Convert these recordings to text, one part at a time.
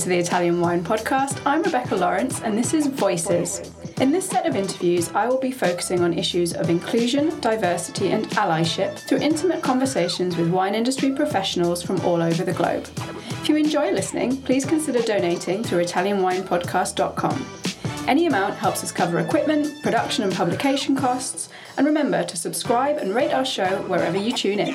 to the Italian Wine Podcast. I'm Rebecca Lawrence, and this is Voices. In this set of interviews, I will be focusing on issues of inclusion, diversity, and allyship through intimate conversations with wine industry professionals from all over the globe. If you enjoy listening, please consider donating through ItalianWinePodcast.com. Any amount helps us cover equipment, production, and publication costs. And remember to subscribe and rate our show wherever you tune in.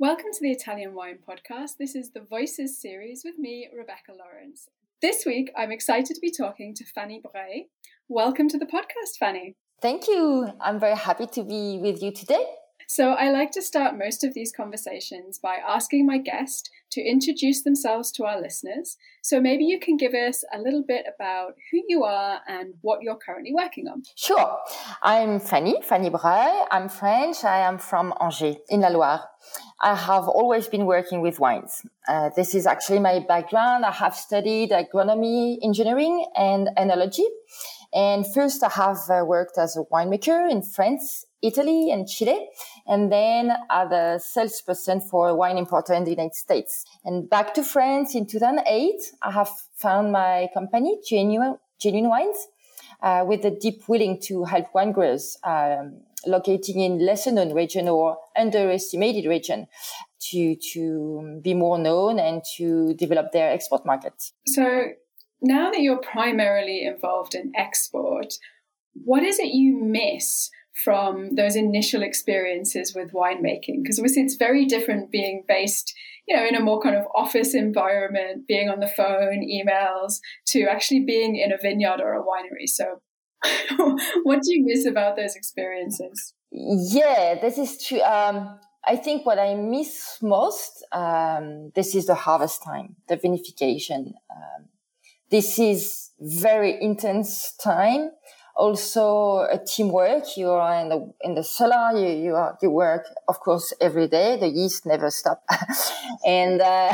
Welcome to the Italian Wine Podcast. This is the Voices series with me, Rebecca Lawrence. This week, I'm excited to be talking to Fanny Breuil. Welcome to the podcast, Fanny. Thank you. I'm very happy to be with you today. So, I like to start most of these conversations by asking my guest to introduce themselves to our listeners. So, maybe you can give us a little bit about who you are and what you're currently working on. Sure. I'm Fanny, Fanny Breuil. I'm French. I am from Angers in La Loire. I have always been working with wines. Uh, this is actually my background. I have studied agronomy, engineering, and enology. And first, I have uh, worked as a winemaker in France, Italy, and Chile, and then as a salesperson for a wine importer in the United States. And back to France in 2008, I have found my company, Genuine, Genuine Wines, uh, with a deep willing to help wine growers um, locating in lesser known region or underestimated region to to be more known and to develop their export market. So now that you're primarily involved in export, what is it you miss from those initial experiences with winemaking? Because obviously it's very different being based, you know, in a more kind of office environment, being on the phone, emails, to actually being in a vineyard or a winery. So what do you miss about those experiences? Yeah, this is true. Um, I think what I miss most, um, this is the harvest time, the vinification. Um, this is very intense time. Also, a teamwork. You are in the in the cellar. You you are you work, of course, every day. The yeast never stop, and uh,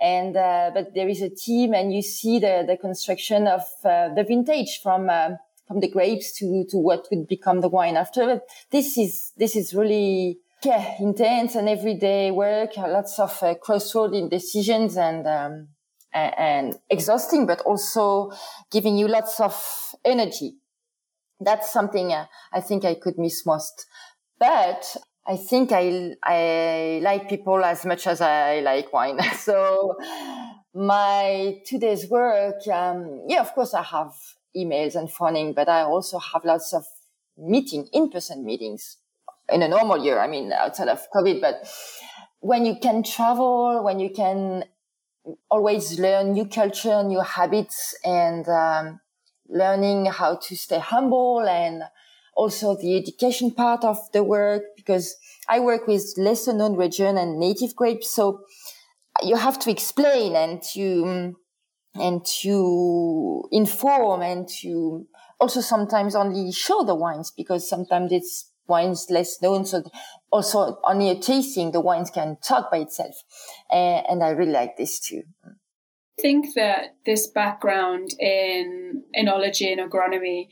and uh, but there is a team, and you see the the construction of uh, the vintage from um, from the grapes to, to what would become the wine after. But This is, this is really, yeah, intense and everyday work, lots of uh, crossroad in decisions and, um, and exhausting, but also giving you lots of energy. That's something uh, I think I could miss most. But I think I, I like people as much as I like wine. so my two days work, um, yeah, of course I have emails and phoning, but I also have lots of meeting, in-person meetings in a normal year. I mean, outside of COVID, but when you can travel, when you can always learn new culture, new habits and, um, learning how to stay humble and also the education part of the work because I work with lesser known region and native grapes. So you have to explain and to, and to inform and to also sometimes only show the wines because sometimes it's wines less known. So also only tasting, the wines can talk by itself. And, and I really like this too. Think that this background in enology and agronomy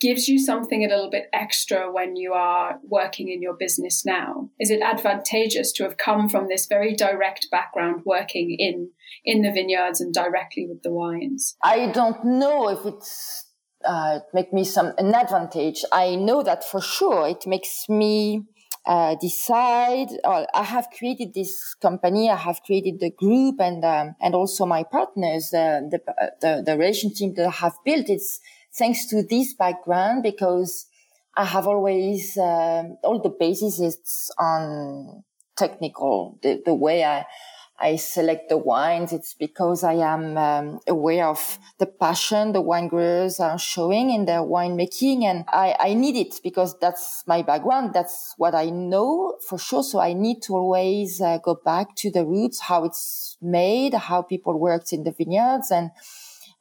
gives you something a little bit extra when you are working in your business now? Is it advantageous to have come from this very direct background working in in the vineyards and directly with the wines? I don't know if it's uh, make me some an advantage. I know that for sure it makes me uh, decide. I have created this company. I have created the group and um, and also my partners, uh, the, the the relation team that I have built. It's thanks to this background because I have always um, all the basis is on technical the, the way I I select the wines, it's because I am um, aware of the passion the wine growers are showing in their winemaking. And I, I need it because that's my background. That's what I know for sure. So I need to always uh, go back to the roots, how it's made, how people worked in the vineyards. And,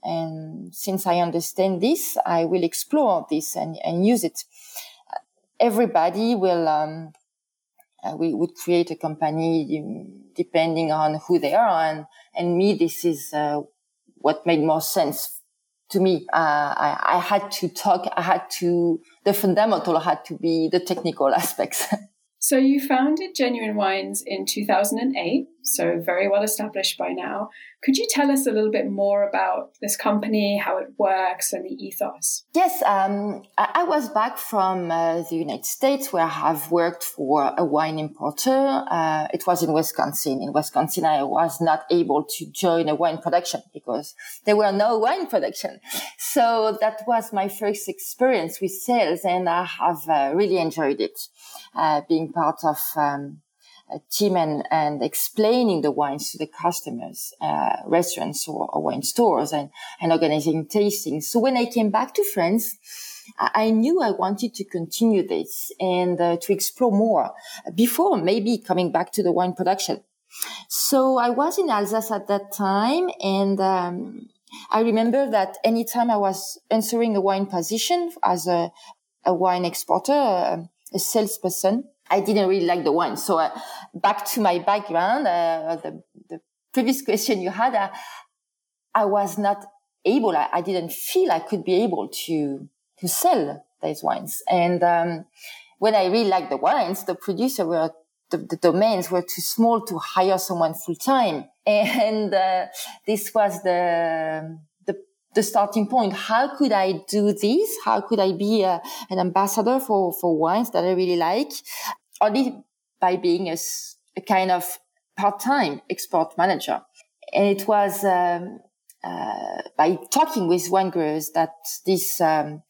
and since I understand this, I will explore this and, and use it. Everybody will, um, uh, we would create a company depending on who they are. And, and me, this is uh, what made more sense to me. Uh, I, I had to talk, I had to, the fundamental had to be the technical aspects. So you founded Genuine Wines in 2008, so very well established by now. Could you tell us a little bit more about this company, how it works, and the ethos? Yes, um, I, was back from uh, the United States where I have worked for a wine importer. Uh, it was in Wisconsin. In Wisconsin, I was not able to join a wine production because there were no wine production. So that was my first experience with sales, and I have uh, really enjoyed it uh, being part of um, team and, and explaining the wines to the customers, uh, restaurants or, or, wine stores and, and organizing tastings. So when I came back to France, I, knew I wanted to continue this and uh, to explore more before maybe coming back to the wine production. So I was in Alsace at that time and, um, I remember that anytime I was answering a wine position as a, a wine exporter, uh, a salesperson. I didn't really like the wine. So uh, back to my background, uh, the, the, previous question you had, uh, I was not able, I, I, didn't feel I could be able to, to sell these wines. And, um, when I really liked the wines, the producer were, the, the domains were too small to hire someone full time. And, uh, this was the, the starting point. How could I do this? How could I be a, an ambassador for, for wines that I really like? Only by being a, a kind of part-time export manager. And it was, um, uh, by talking with wine growers that this, um,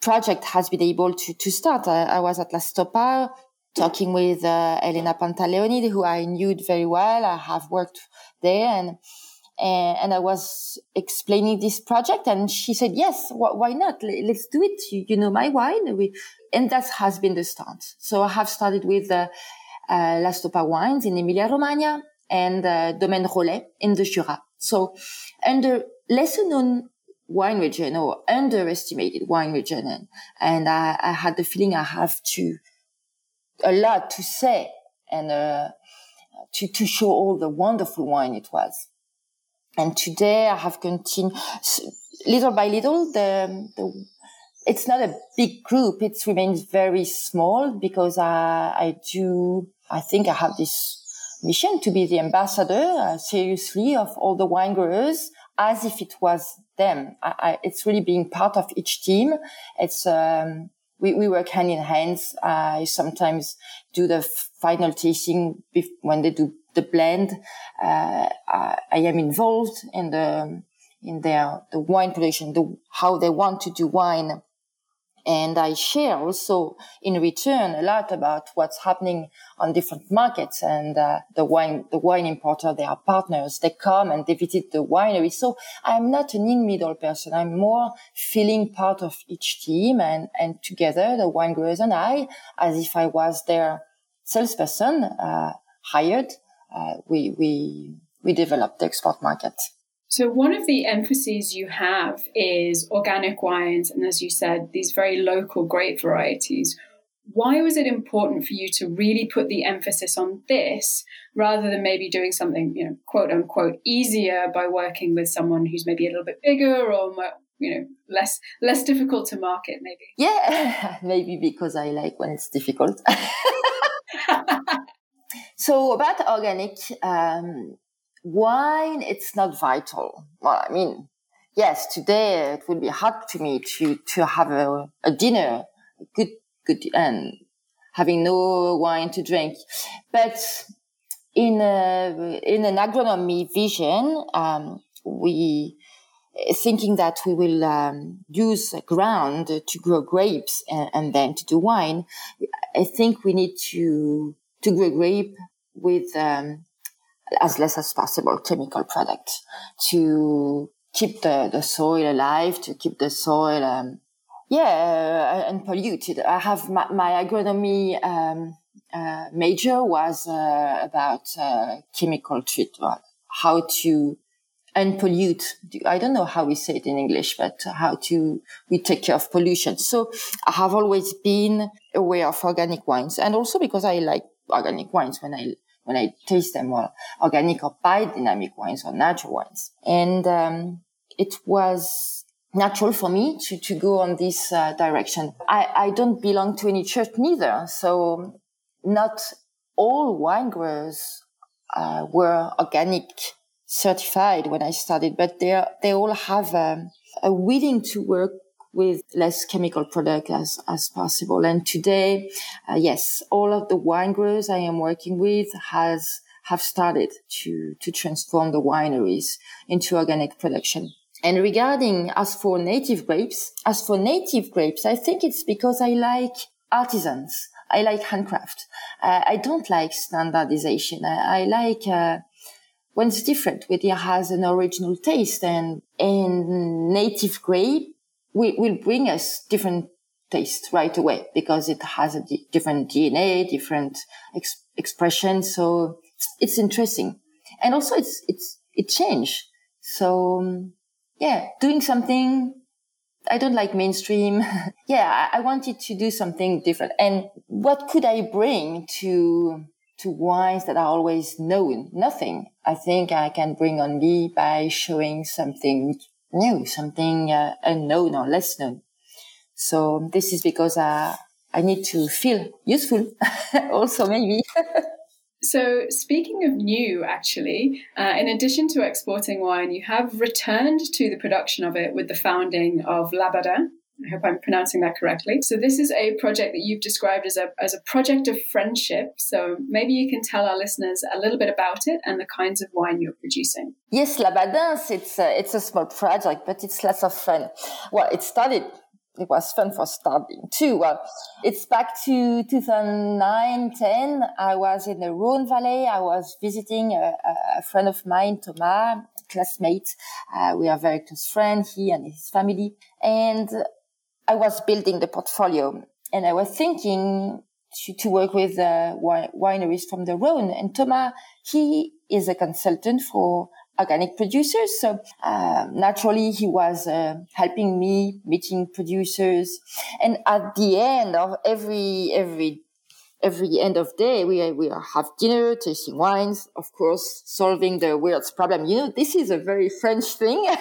project has been able to, to start. I, I was at La Stoppa talking with, uh, Elena Pantaleoni, who I knew very well. I have worked there and, and, and, I was explaining this project and she said, yes, wh- why not? Let's do it. You, you know my wine. We, and that has been the start. So I have started with uh, uh, La Stoppa wines in Emilia Romagna and uh, Domaine Rolet in the Jura. So under lesser known wine region or underestimated wine region. And, and I, I, had the feeling I have to, a lot to say and, uh, to, to show all the wonderful wine it was. And today I have continued little by little. The, the it's not a big group. It remains very small because I, I do. I think I have this mission to be the ambassador uh, seriously of all the wine growers as if it was them. I, I, it's really being part of each team. It's um, we, we work hand in hand. I sometimes do the final tasting when they do the blend. Uh, I, I, am involved in the in their the wine production, the how they want to do wine, and I share also in return a lot about what's happening on different markets. And uh, the wine the wine importer, they are partners. They come and they visit the winery. So I'm not an in middle person. I'm more feeling part of each team and and together the wine growers and I, as if I was their salesperson uh, hired uh, we we we developed the export market. So one of the emphases you have is organic wines, and as you said, these very local grape varieties. Why was it important for you to really put the emphasis on this rather than maybe doing something, you know, quote unquote, easier by working with someone who's maybe a little bit bigger or you know less less difficult to market maybe yeah maybe because i like when it's difficult So about organic um, wine, it's not vital. Well, I mean, yes, today it would be hard to me to to have a, a dinner, good good, and having no wine to drink, but in a, in an agronomy vision, um, we thinking that we will um, use ground to grow grapes and, and, then to do wine. I think we need to to grow grape with um, as less as possible chemical products to keep the, the soil alive, to keep the soil, um, yeah, uh, unpolluted. I have my, my agronomy, um, uh, major was, uh, about, uh, chemical treatment, how to unpollute. I don't know how we say it in English, but how to, we take care of pollution. So I have always been aware of organic wines and also because I like organic wines when I when I taste them, well, organic or biodynamic wines or natural wines. And um, it was natural for me to, to go on this uh, direction. I, I don't belong to any church neither. So not all wine growers uh, were organic certified when I started, but they they all have um, a willing to work with less chemical product as, as possible. And today, uh, yes, all of the wine growers I am working with has, have started to, to transform the wineries into organic production. And regarding as for native grapes, as for native grapes, I think it's because I like artisans. I like handcraft. Uh, I don't like standardization. I, I like, uh, when it's different, when it has an original taste and, and native grape will, will bring us different taste right away because it has a d- different DNA, different ex- expression. So it's, it's, interesting. And also it's, it's, it changed. So yeah, doing something I don't like mainstream. yeah, I, I, wanted to do something different. And what could I bring to, to wines that are always known? Nothing. I think I can bring only by showing something new, something uh, unknown or less known. So this is because uh, I need to feel useful also maybe. so speaking of new, actually, uh, in addition to exporting wine, you have returned to the production of it with the founding of Labadens, I hope I'm pronouncing that correctly. So this is a project that you've described as a as a project of friendship. So maybe you can tell our listeners a little bit about it and the kinds of wine you're producing. Yes, Labadens, it's a, it's a small project, but it's lots of fun. Well, it started it was fun for starting too. Well, it's back to 2009, 10. I was in the Rhone Valley. I was visiting a, a friend of mine, Thomas, classmate. Uh, we are very close friends, he and his family. And I was building the portfolio and I was thinking to, to work with uh, wineries from the Rhone. And Thomas, he is a consultant for organic producers. So uh, naturally, he was uh, helping me meeting producers. And at the end of every every every end of day, we we have dinner, tasting wines, of course, solving the world's problem. You know, this is a very French thing.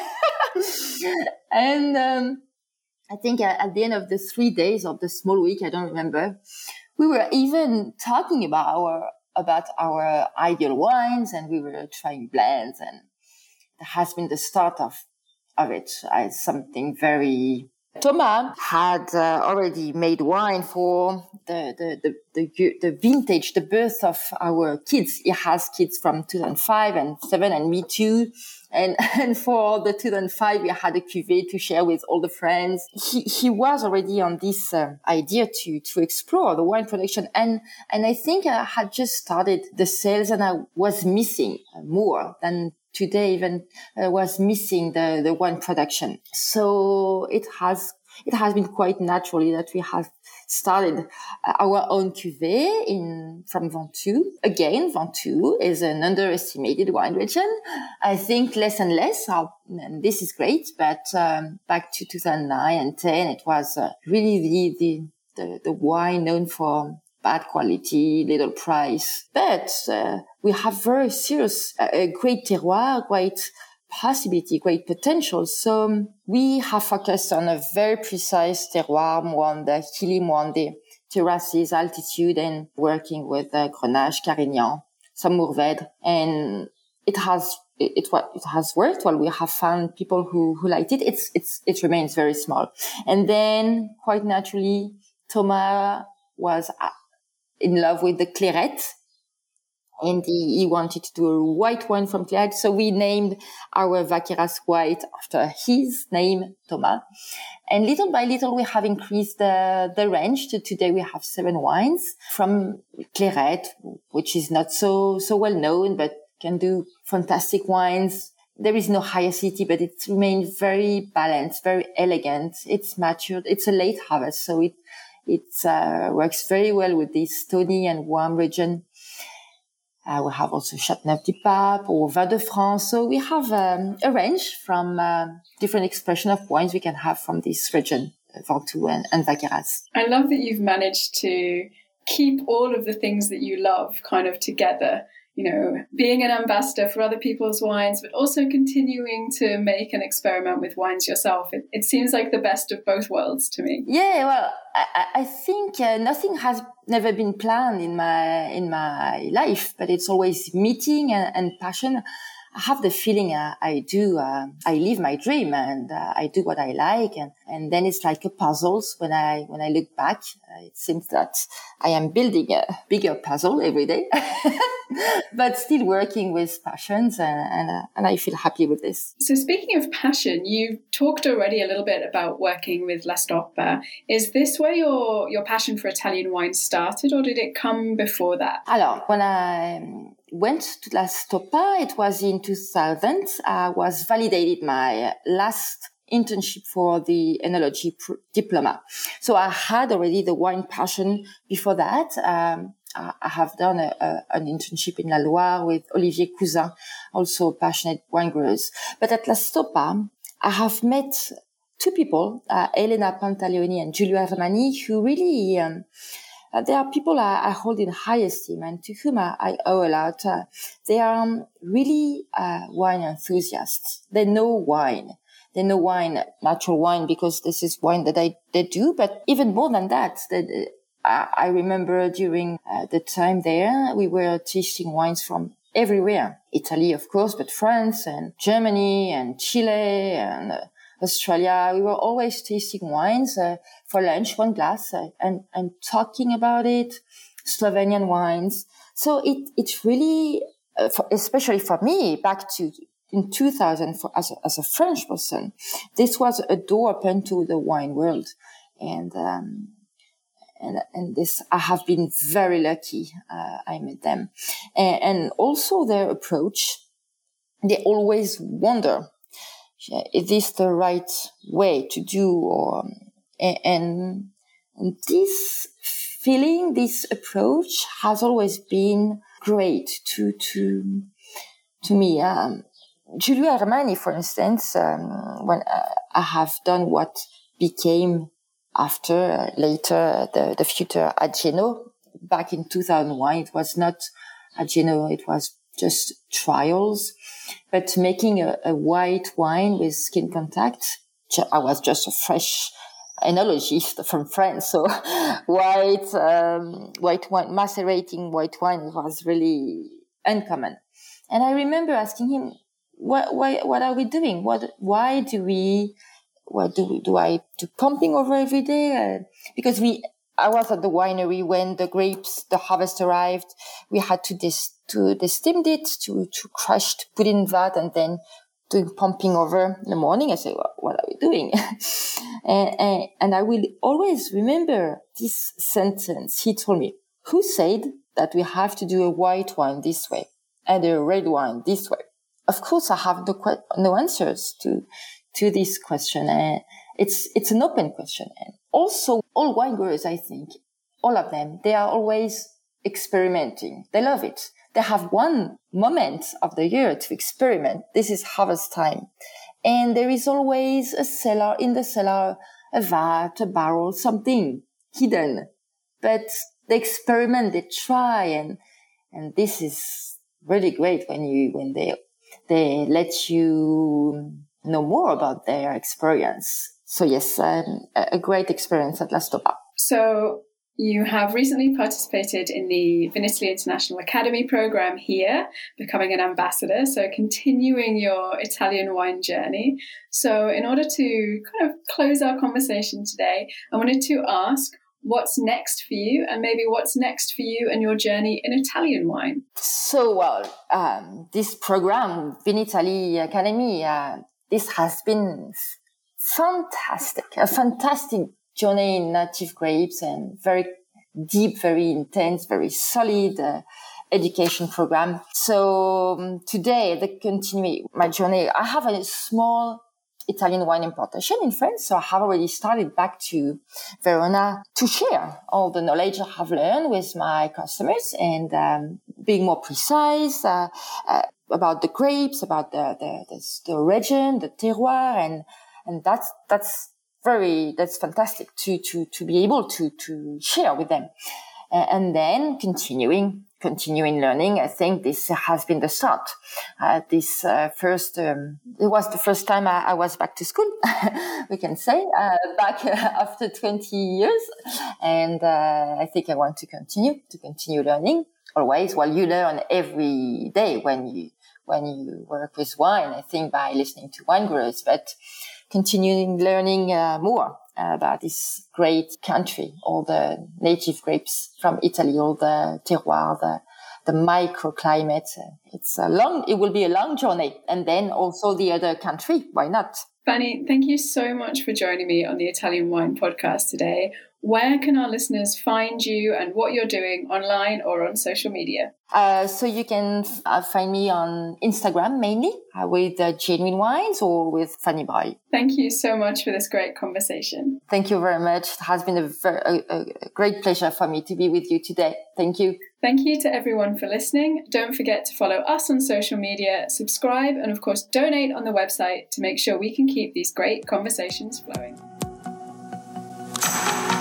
and um, I think at the end of the three days of the small week, I don't remember, we were even talking about our about our ideal wines, and we were trying blends, and it has been the start of of it. As something very Thomas had uh, already made wine for the, the, the, the, the, vintage, the birth of our kids. He has kids from 2005 and 7 and me too. And, and for the 2005, we had a cuvée to share with all the friends. He, he was already on this uh, idea to, to explore the wine production. And, and I think I had just started the sales and I was missing more than today even uh, was missing the, the wine production. So it has, it has been quite naturally that we have started uh, our own cuvée in, from Ventoux. Again, Ventoux is an underestimated wine region. I think less and less are, and this is great, but, um, back to 2009 and 10, it was uh, really the, the, the, the wine known for bad quality, little price. But uh, we have very serious, uh, great terroir, great possibility, great potential. So um, we have focused on a very precise terroir, more on the hilly, more on the terraces, altitude, and working with uh, Grenache, Carignan, some Mourvèdre, and it has it, it, it has worked well. We have found people who, who liked it. It's, it's, it remains very small. And then quite naturally, Thomas was in love with the Clairette and he, he, wanted to do a white wine from Clairette. So we named our Vacqueyras White after his name, Thomas. And little by little, we have increased the, the range. To today, we have seven wines from Clairette, which is not so, so well known, but can do fantastic wines. There is no high acidity, but it remains very balanced, very elegant. It's matured. It's a late harvest, so it it uh, works very well with this stony and warm region. Uh, we have also Châteauneuf-du-Pape or Vin de France. So we have um, a range from uh, different expression of wines we can have from this region, Ventoux and, and Vacqueyras. I love that you've managed to keep all of the things that you love kind of together you know, being an ambassador for other people's wines, but also continuing to make and experiment with wines yourself. It, it seems like the best of both worlds to me. Yeah, well, I, I think uh, nothing has never been planned in my in my life, but it's always meeting and, and passion. I have the feeling uh, I do, uh, I live my dream and uh, I do what I like. And, and then it's like a puzzle. When I, when I look back, uh, it seems that I am building a bigger puzzle every day, but still working with passions and, and, uh, and I feel happy with this. So speaking of passion, you talked already a little bit about working with La Stoppa. Is this where your, your passion for Italian wine started or did it come before that? Alors, when I, went to La Stoppa. It was in 2000. I was validated my last internship for the enology pr- diploma. So I had already the wine passion before that. Um, I have done a, a, an internship in La Loire with Olivier Cousin, also passionate wine growers. But at La Stoppa, I have met two people, uh, Elena Pantaleoni and Giulio Armani, who really um, uh, there are people I, I, hold in high esteem and to whom I, I owe a lot. Uh, they are um, really uh, wine enthusiasts. They know wine. They know wine, natural wine, because this is wine that I, they do. But even more than that, I remember during uh, the time there, we were tasting wines from everywhere. Italy, of course, but France and Germany and Chile and uh, Australia. We were always tasting wines uh, for lunch, one glass, uh, and and talking about it. Slovenian wines. So it it really, uh, for, especially for me, back to in 2000 for, as a, as a French person, this was a door open to the wine world, and. Um, and, and this, I have been very lucky. Uh, I met them and, and also their approach. They always wonder is this the right way to do or and, and this feeling this approach has always been great to to to me. Um, Giulio Armani for instance um, when uh, I have done what became after uh, later the the future Ageno back in 2001 it was not Ageno it was just trials, but making a, a white wine with skin contact. I was just a fresh enologist from France, so white um, white wine, macerating white wine was really uncommon. And I remember asking him, "What? Why? What are we doing? What? Why do we? What do we, do? I do pumping over every day? Uh, because we I was at the winery when the grapes, the harvest arrived. We had to dis, to distinct it, to, to crush, to put in that and then doing pumping over in the morning. I say, well, what are we doing? and, and, and I will always remember this sentence. He told me, who said that we have to do a white wine this way and a red wine this way? Of course, I have no, no answers to, to this question. It's, it's an open question. And also all wine growers, I think, all of them, they are always experimenting. They love it. They have one moment of the year to experiment. This is harvest time. And there is always a cellar in the cellar, a vat, a barrel, something hidden. But they experiment, they try and, and this is really great when you, when they, they let you know more about their experience so yes, um, a great experience at La Stoppa. So you have recently participated in the Vinitaly International Academy program here, becoming an ambassador, so continuing your Italian wine journey. So, in order to kind of close our conversation today, I wanted to ask what's next for you and maybe what's next for you and your journey in Italian wine. So, well, um, this program, Vinitaly Academy, uh, this has been fantastic, a fantastic journey in native grapes and very deep, very intense, very solid. Uh, education program. So um, today, the continue my journey, I have a small Italian wine importation in France. So I have already started back to Verona to share all the knowledge I have learned with my customers and um, being more precise uh, uh, about the grapes, about the, the, the, the region, the terroir, and and that's that's very that's fantastic to to to be able to to share with them, uh, and then continuing continuing learning. I think this has been the start. Uh, this uh, first, um, it was the first time I, I was back to school, we can say, uh, back after 20 years. And uh, I think I want to continue, to continue learning always. While well, you learn every day when you, when you work with wine, I think by listening to wine growers, but continuing learning uh, more about this great country, all the native grapes from Italy, all the terroir, the, the microclimate. It's a long, it will be a long journey. And then also the other country. Why not? Fanny, thank you so much for joining me on the Italian Wine Podcast today. Where can our listeners find you and what you're doing online or on social media? Uh, so you can uh, find me on Instagram mainly uh, with uh, Genuine Wines or with Fanny Breuil. Thank you so much for this great conversation. Thank you very much. It has been a, very, a, a great pleasure for me to be with you today. Thank you. Thank you to everyone for listening. Don't forget to follow us on social media, subscribe, and of course, donate on the website to make sure we can keep these great conversations flowing.